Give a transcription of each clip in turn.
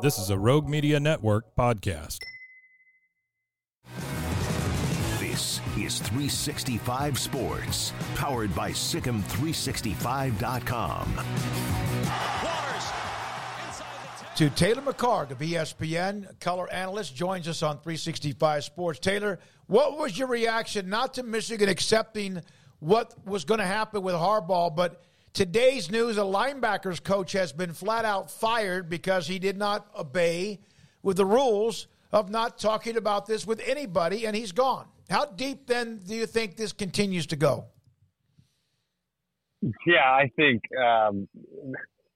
This is a Rogue Media Network podcast. This is 365 Sports, powered by SicEm365.com. To Taylor McHargue of ESPN, color analyst, joins us on 365 Sports. Taylor, what was your reaction not to Michigan accepting what was going to happen with Harbaugh, but Today's news a linebackers coach has been flat out fired because he did not obey with the rules of not talking about this with anybody, and he's gone. How deep then do you think this continues to go? Yeah, I think um,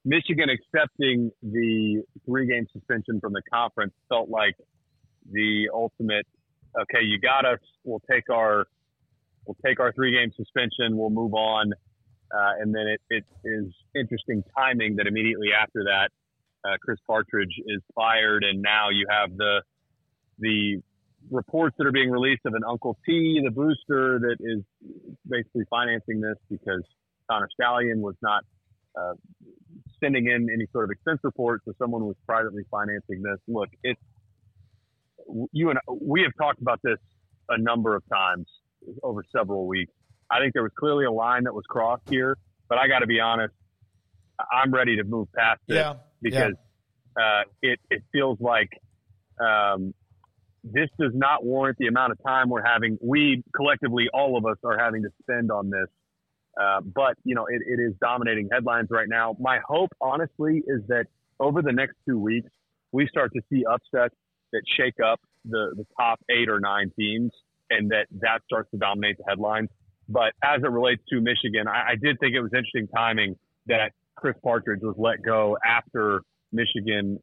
Michigan accepting the three game suspension from the conference felt like the ultimate. Okay, you got us. We'll take our we'll take our three game suspension. We'll move on. Uh, and then it, it is interesting timing that immediately after that, uh, Chris Partridge is fired, and now you have the the reports that are being released of an Uncle T, the booster that is basically financing this because Connor Stalions was not uh, sending in any sort of expense report, so someone was privately financing this. Look, it's you and we have talked about this a number of times over several weeks. I think there was clearly a line that was crossed here, but I got to be honest, I'm ready to move past it yeah, because yeah. Uh, it it feels like um, this does not warrant the amount of time we're having. We collectively, all of us, are having to spend on this. Uh, but you know, it, it is dominating headlines right now. My hope, honestly, is that over the next two weeks, we start to see upsets that shake up the the top eight or nine teams, and that that starts to dominate the headlines. But as it relates to Michigan, I, I did think it was interesting timing that Chris Partridge was let go after Michigan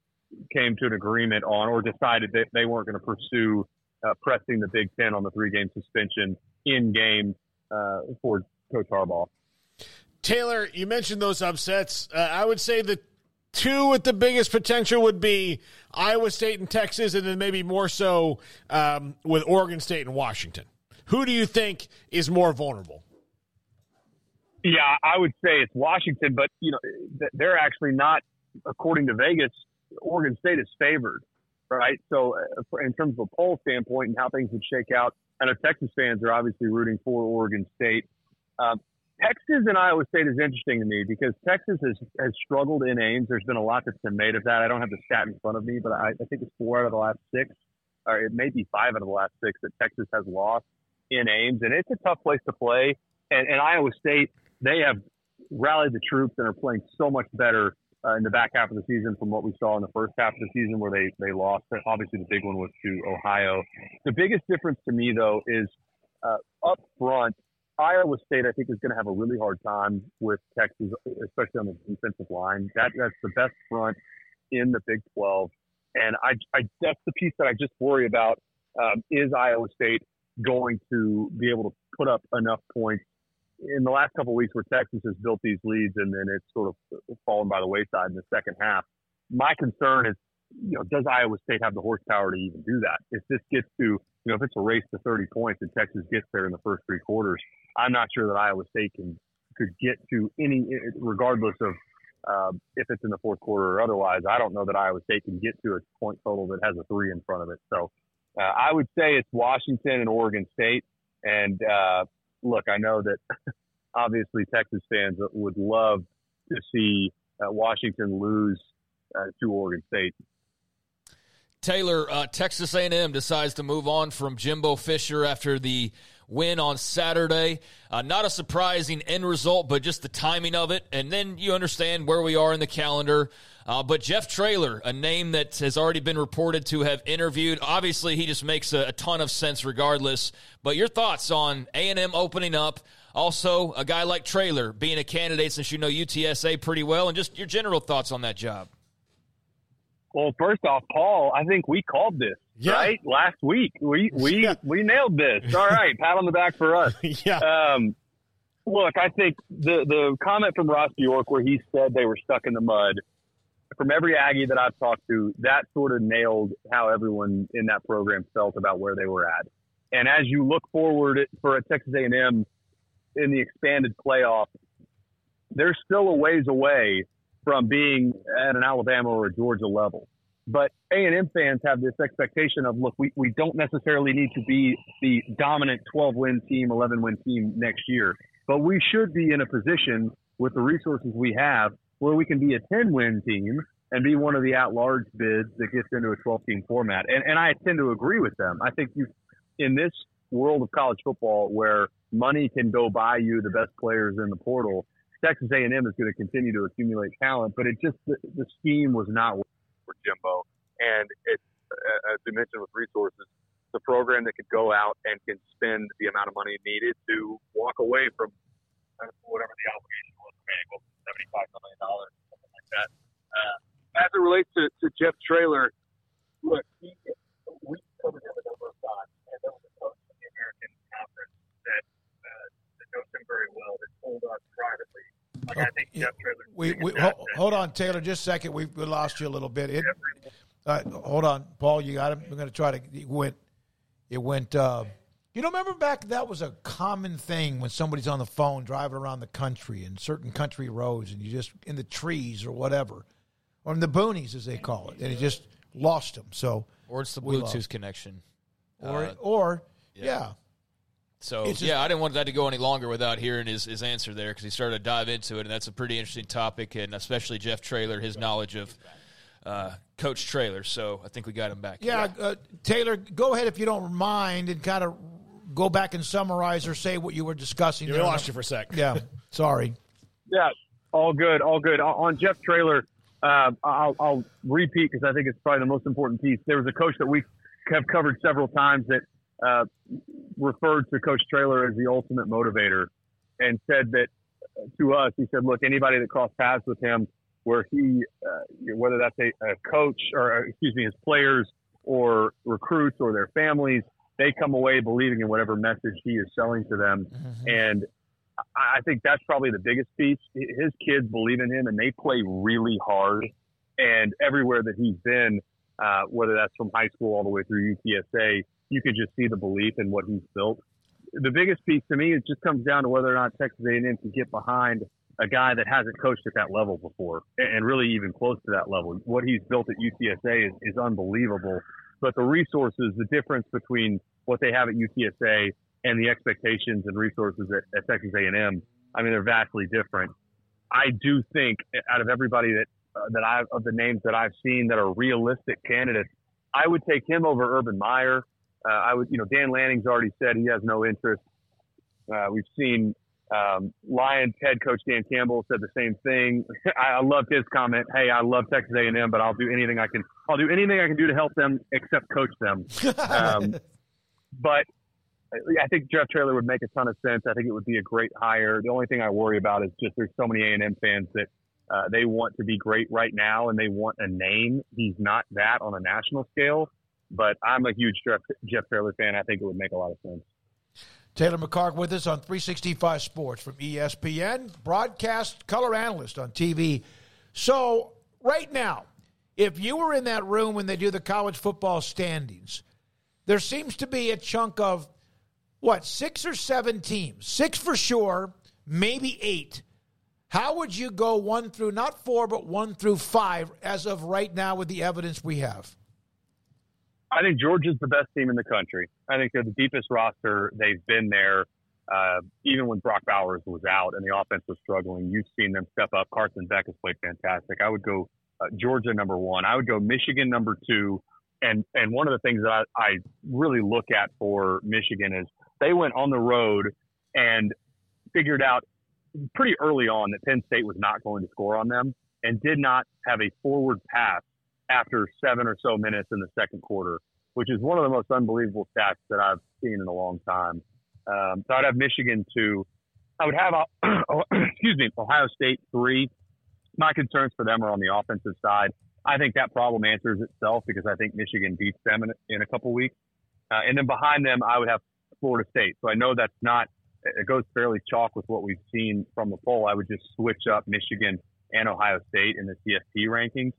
came to an agreement on or decided that they weren't going to pursue uh, pressing the Big Ten on the three game suspension in game uh, for Coach Harbaugh. Taylor, you mentioned those upsets. Uh, I would say the two with the biggest potential would be Iowa State and Texas, and then maybe more so um, with Oregon State and Washington. Who do you think is more vulnerable? Yeah, I would say it's Washington, but you know they're actually not, according to Vegas. Oregon State is favored, right? So, uh, in terms of a poll standpoint and how things would shake out, I know Texas fans are obviously rooting for Oregon State. Um, Texas and Iowa State is interesting to me because Texas has, has struggled in Ames. There's been a lot that's been made of that. I don't have the stat in front of me, but I, I think it's four out of the last six, or it may be five out of the last six that Texas has lost in Ames, and it's a tough place to play. And, and Iowa State, they have rallied the troops and are playing so much better uh, in the back half of the season from what we saw in the first half of the season where they they lost. Obviously, the big one was to Ohio. The biggest difference to me, though, is uh, up front. Iowa State, I think, is going to have a really hard time with Texas, especially on the defensive line. That that's the best front in the Big 12, and I, I that's the piece that I just worry about. Um, is Iowa State going to be able to put up enough points in the last couple weeks where Texas has built these leads and then it's sort of fallen by the wayside in the second half. My concern is, you know, does Iowa State have the horsepower to even do that? If this gets to, you know, if it's a race to 30 points and Texas gets there in the first three quarters, I'm not sure that Iowa State can could get to any, regardless of uh, if it's in the fourth quarter or otherwise. I don't know that Iowa State can get to a point total that has a three in front of it. So uh, I would say it's Washington and Oregon State. And uh, look, I know that obviously Texas fans would love to see uh, Washington lose uh, to Oregon State. Taylor, uh, Texas A&M decides to move on from Jimbo Fisher after the win on Saturday. Uh, not a surprising end result, but just the timing of it. And then you understand where we are in the calendar. Uh, but Jeff Traylor, a name that has already been reported to have interviewed. Obviously, he just makes a, a ton of sense regardless. But your thoughts on A&M opening up? Also, a guy like Traylor being a candidate since you know UTSA pretty well, and just your general thoughts on that job. Well, first off, Paul, I think we called this yeah. right last week. We we yeah. we nailed this. All right, pat on the back for us. yeah. Um, look, I think the the comment from Ross Bjork where he said they were stuck in the mud. From every Aggie that I've talked to, that sort of nailed how everyone in that program felt about where they were at. And as you look forward for a Texas A&M in the expanded playoff, they're still a ways away from being at an Alabama or a Georgia level. But A&M fans have this expectation of, look, we, we don't necessarily need to be the dominant 12 win team, 11 win team next year, but we should be in a position with the resources we have where we can be a 10 win team and be one of the at large bids that gets into a 12 team format. And, and I tend to agree with them. I think you, in this world of college football where money can go buy you the best players in the portal, Texas A&M is going to continue to accumulate talent, but it just the, the scheme was not Jimbo, and it, uh, as you mentioned with resources, the program that could go out and can spend the amount of money needed to walk away from uh, whatever the obligation was remaining, seventy-five million dollars, something like that. Uh, as it relates to, to Jeff Traylor, look, he, we covered him a number of times, and there was a coach in the American Conference that, uh, that knows him very well that told us privately like I think Jeff Traylor. We, we hold, hold, on, Taylor, just a second. We, we lost you a little bit. It, uh, hold on, Paul. You got him. We're going to try to. It went. It went. Uh, you know, remember back that was a common thing when somebody's on the phone driving around the country in certain country roads, and you just in the trees or whatever, or in the boonies as they call it, and he just lost him. So, or it's the Bluetooth connection, or uh, or yeah. yeah. So just, yeah, I didn't want that to go any longer without hearing his, his answer there because he started to dive into it, and that's a pretty interesting topic, and especially Jeff Traylor, his knowledge of uh, Coach Traylor. So I think we got him back. Yeah, uh, Taylor, go ahead if you don't mind, and kind of go back and summarize or say what you were discussing. Yeah, we lost you for a sec. Yeah, sorry. Yeah, all good, all good. On Jeff Traylor, uh, I'll, I'll repeat because I think it's probably the most important piece. There was a coach that we have covered several times that uh, referred to Coach Traylor as the ultimate motivator and said that to us, he said, look, anybody that crossed paths with him, where he, uh, whether that's a, a, coach or, uh, excuse me, his players or recruits or their families, they come away believing in whatever message he is selling to them. Mm-hmm. And I think that's probably the biggest piece. His kids believe in him and they play really hard. And everywhere that he's been, uh, whether that's from high school all the way through UTSA, you could just see the belief in what he's built. The biggest piece to me, it just comes down to whether or not Texas A&M can get behind a guy that hasn't coached at that level before, and really even close to that level. What he's built at UTSA is, is unbelievable. But the resources, the difference between what they have at UTSA and the expectations and resources at, at Texas A&M, I mean, they're vastly different. I do think out of everybody that uh, that I of the names that I've seen that are realistic candidates, I would take him over Urban Meyer. Uh, I would, you know, Dan Lanning's already said he has no interest. Uh, we've seen um, Lions head coach Dan Campbell said the same thing. I, I loved his comment. Hey, I love Texas A&M, but I'll do anything I can. I'll do anything I can do to help them except coach them. Um, but I think Jeff Traylor would make a ton of sense. I think it would be a great hire. The only thing I worry about is just there's so many A&M fans that uh, they want to be great right now and they want a name. He's not that on a national scale. But I'm a huge Jeff, Jeff Traylor fan. I think it would make a lot of sense. Taylor McHargue with us on 365 Sports from ESPN, broadcast color analyst on TV. So, right now, if you were in that room when they do the college football standings, there seems to be a chunk of what, six or seven teams, six for sure, maybe eight. How would you go one through, not four, but one through five as of right now with the evidence we have? I think Georgia's the best team in the country. I think they're the deepest roster. They've been there. Uh, even when Brock Bowers was out and the offense was struggling, you've seen them step up. Carson Beck has played fantastic. I would go uh, Georgia number one. I would go Michigan number two. And and one of the things that I, I really look at for Michigan is they went on the road and figured out pretty early on that Penn State was not going to score on them and did not have a forward pass after seven or so minutes in the second quarter, which is one of the most unbelievable stats that I've seen in a long time. Um, so I'd have Michigan two. I would have, uh, excuse me, Ohio State three. My concerns for them are on the offensive side. I think that problem answers itself because I think Michigan beats them in, in a couple weeks. Uh, and then behind them, I would have Florida State. So I know that's not, it goes fairly chalk with what we've seen from the poll. I would just switch up Michigan and Ohio State in the CFP rankings.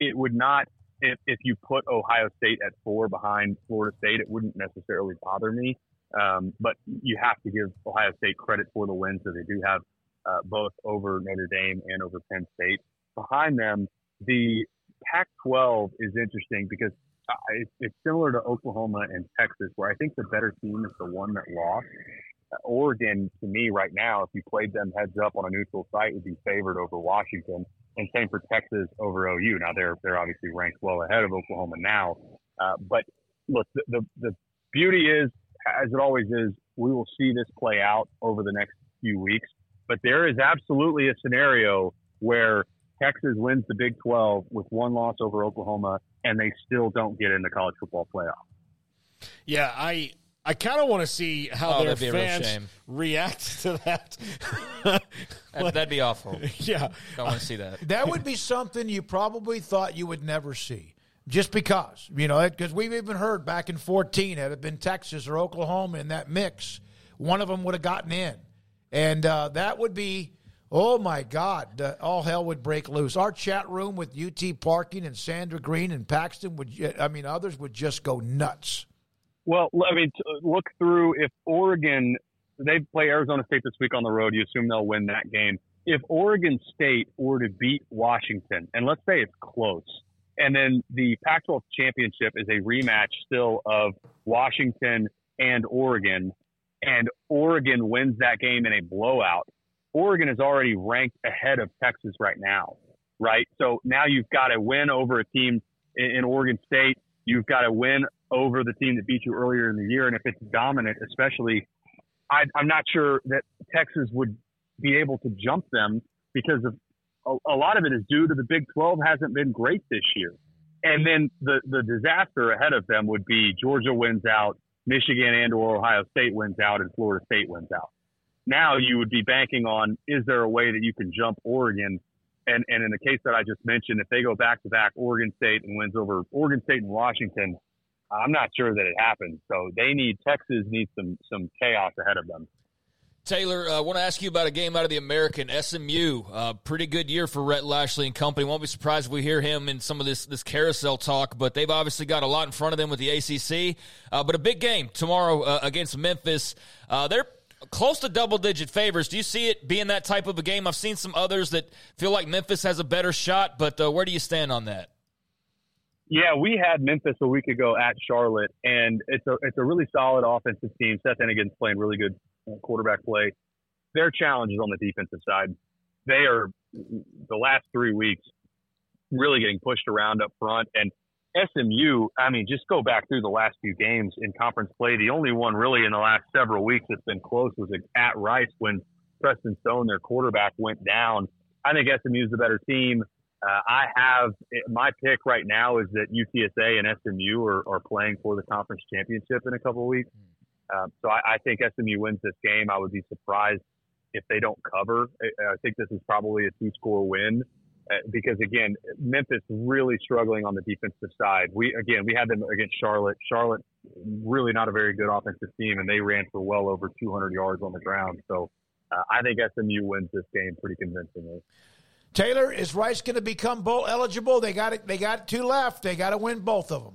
It would not, if, if you put Ohio State at four behind Florida State, it wouldn't necessarily bother me. Um, but you have to give Ohio State credit for the wins that they do have uh, both over Notre Dame and over Penn State. Behind them, the Pac-12 is interesting because it's similar to Oklahoma and Texas, where I think the better team is the one that lost. Oregon, to me, right now, if you played them heads up on a neutral site, would be favored over Washington, and same for Texas over OU. Now they're they're obviously ranked well ahead of Oklahoma now, uh, but look, the, the the beauty is, as it always is, we will see this play out over the next few weeks. But there is absolutely a scenario where Texas wins the Big 12 with one loss over Oklahoma, and they still don't get in the college football playoff. Yeah, I I kind of want to see how oh, their fans react to that. like, that'd be awful. Yeah, I don't want to see that. That would be something you probably thought you would never see, just because you know, because we've even heard back in fourteen had it been Texas or Oklahoma in that mix, one of them would have gotten in, and uh, that would be Oh my God! Uh, all hell would break loose. Our chat room with UT Parking and Sandra Green and Paxton would—I mean, others would just go nuts. Well, I mean, look through if Oregon they play Arizona State this week on the road. You assume they'll win that game. If Oregon State were to beat Washington, and let's say it's close, and then the Pac-12 championship is a rematch still of Washington and Oregon, and Oregon wins that game in a blowout Oregon is already ranked ahead of Texas right now, right? So now you've got to win over a team in, Oregon State. You've got to win over the team that beat you earlier in the year. And if it's dominant, especially, I, I'm not sure that Texas would be able to jump them because of a, a lot of it is due to the Big 12 hasn't been great this year. And then the, the disaster ahead of them would be Georgia wins out, Michigan and or Ohio State wins out, and Florida State wins out now you would be banking on is there a way that you can jump Oregon? And and in the case that I just mentioned, if they go back to back Oregon State and wins over Oregon State and Washington, I'm not sure that it happens. So they need Texas needs some some chaos ahead of them. Taylor, I uh, want to ask you about a game out of the American SMU. Uh, pretty good year for Rhett Lashlee and company. Won't be surprised if we hear him in some of this this carousel talk. But they've obviously got a lot in front of them with the ACC. Uh, but a big game tomorrow uh, against Memphis. Uh, they're close to double digit favors. Do you see it being that type of a game? I've seen some others that feel like Memphis has a better shot, but uh, where do you stand on that? Yeah, we had Memphis a week ago at Charlotte, and it's a it's a really solid offensive team. Seth Henigan's playing really good quarterback play. Their challenge is on the defensive side. They are the last three weeks really getting pushed around up front, and SMU, I mean, just go back through the last few games in conference play. The only one really in the last several weeks that's been close was at Rice when Preston Stone, their quarterback, went down. I think SMU is the better team. Uh, I have my pick right now is that UTSA and SMU are, are playing for the conference championship in a couple of weeks. Uh, so I, I think SMU wins this game. I would be surprised if they don't cover. I, I think this is probably a two score win. Uh, because again, Memphis really struggling on the defensive side. We again we had them against Charlotte. Charlotte really not a very good offensive team, and they ran for well over 200 yards on the ground. So uh, I think SMU wins this game pretty convincingly. Taylor, is Rice going to become bowl eligible? They got it. They got two left. They got to win both of them.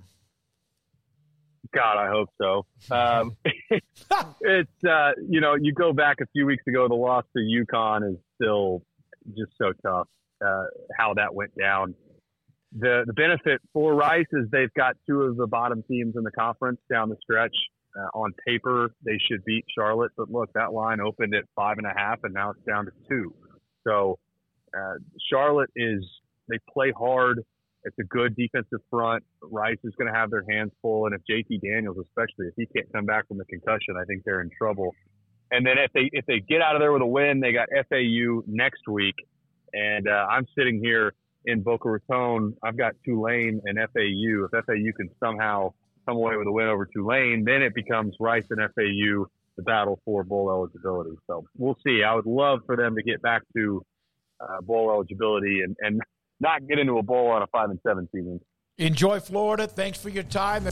God, I hope so. Um, it's uh, you know you go back a few weeks ago, the loss to UConn is still just so tough uh, how that went down. The the benefit for Rice is they've got two of the bottom teams in the conference down the stretch. Uh, on paper, they should beat Charlotte, but look, that line opened at five and a half, and now it's down to two. So uh, Charlotte is they play hard. It's a good defensive front. Rice is going to have their hands full, and if JT Daniels, especially if he can't come back from the concussion, I think they're in trouble. And then if they if they get out of there with a win, they got FAU next week, and uh, I'm sitting here in Boca Raton. I've got Tulane and FAU. If FAU can somehow come away with a win over Tulane, then it becomes Rice and FAU the battle for bowl eligibility. So we'll see. I would love for them to get back to uh, bowl eligibility and, and not get into a bowl on a five and seven season. Enjoy Florida. Thanks for your time.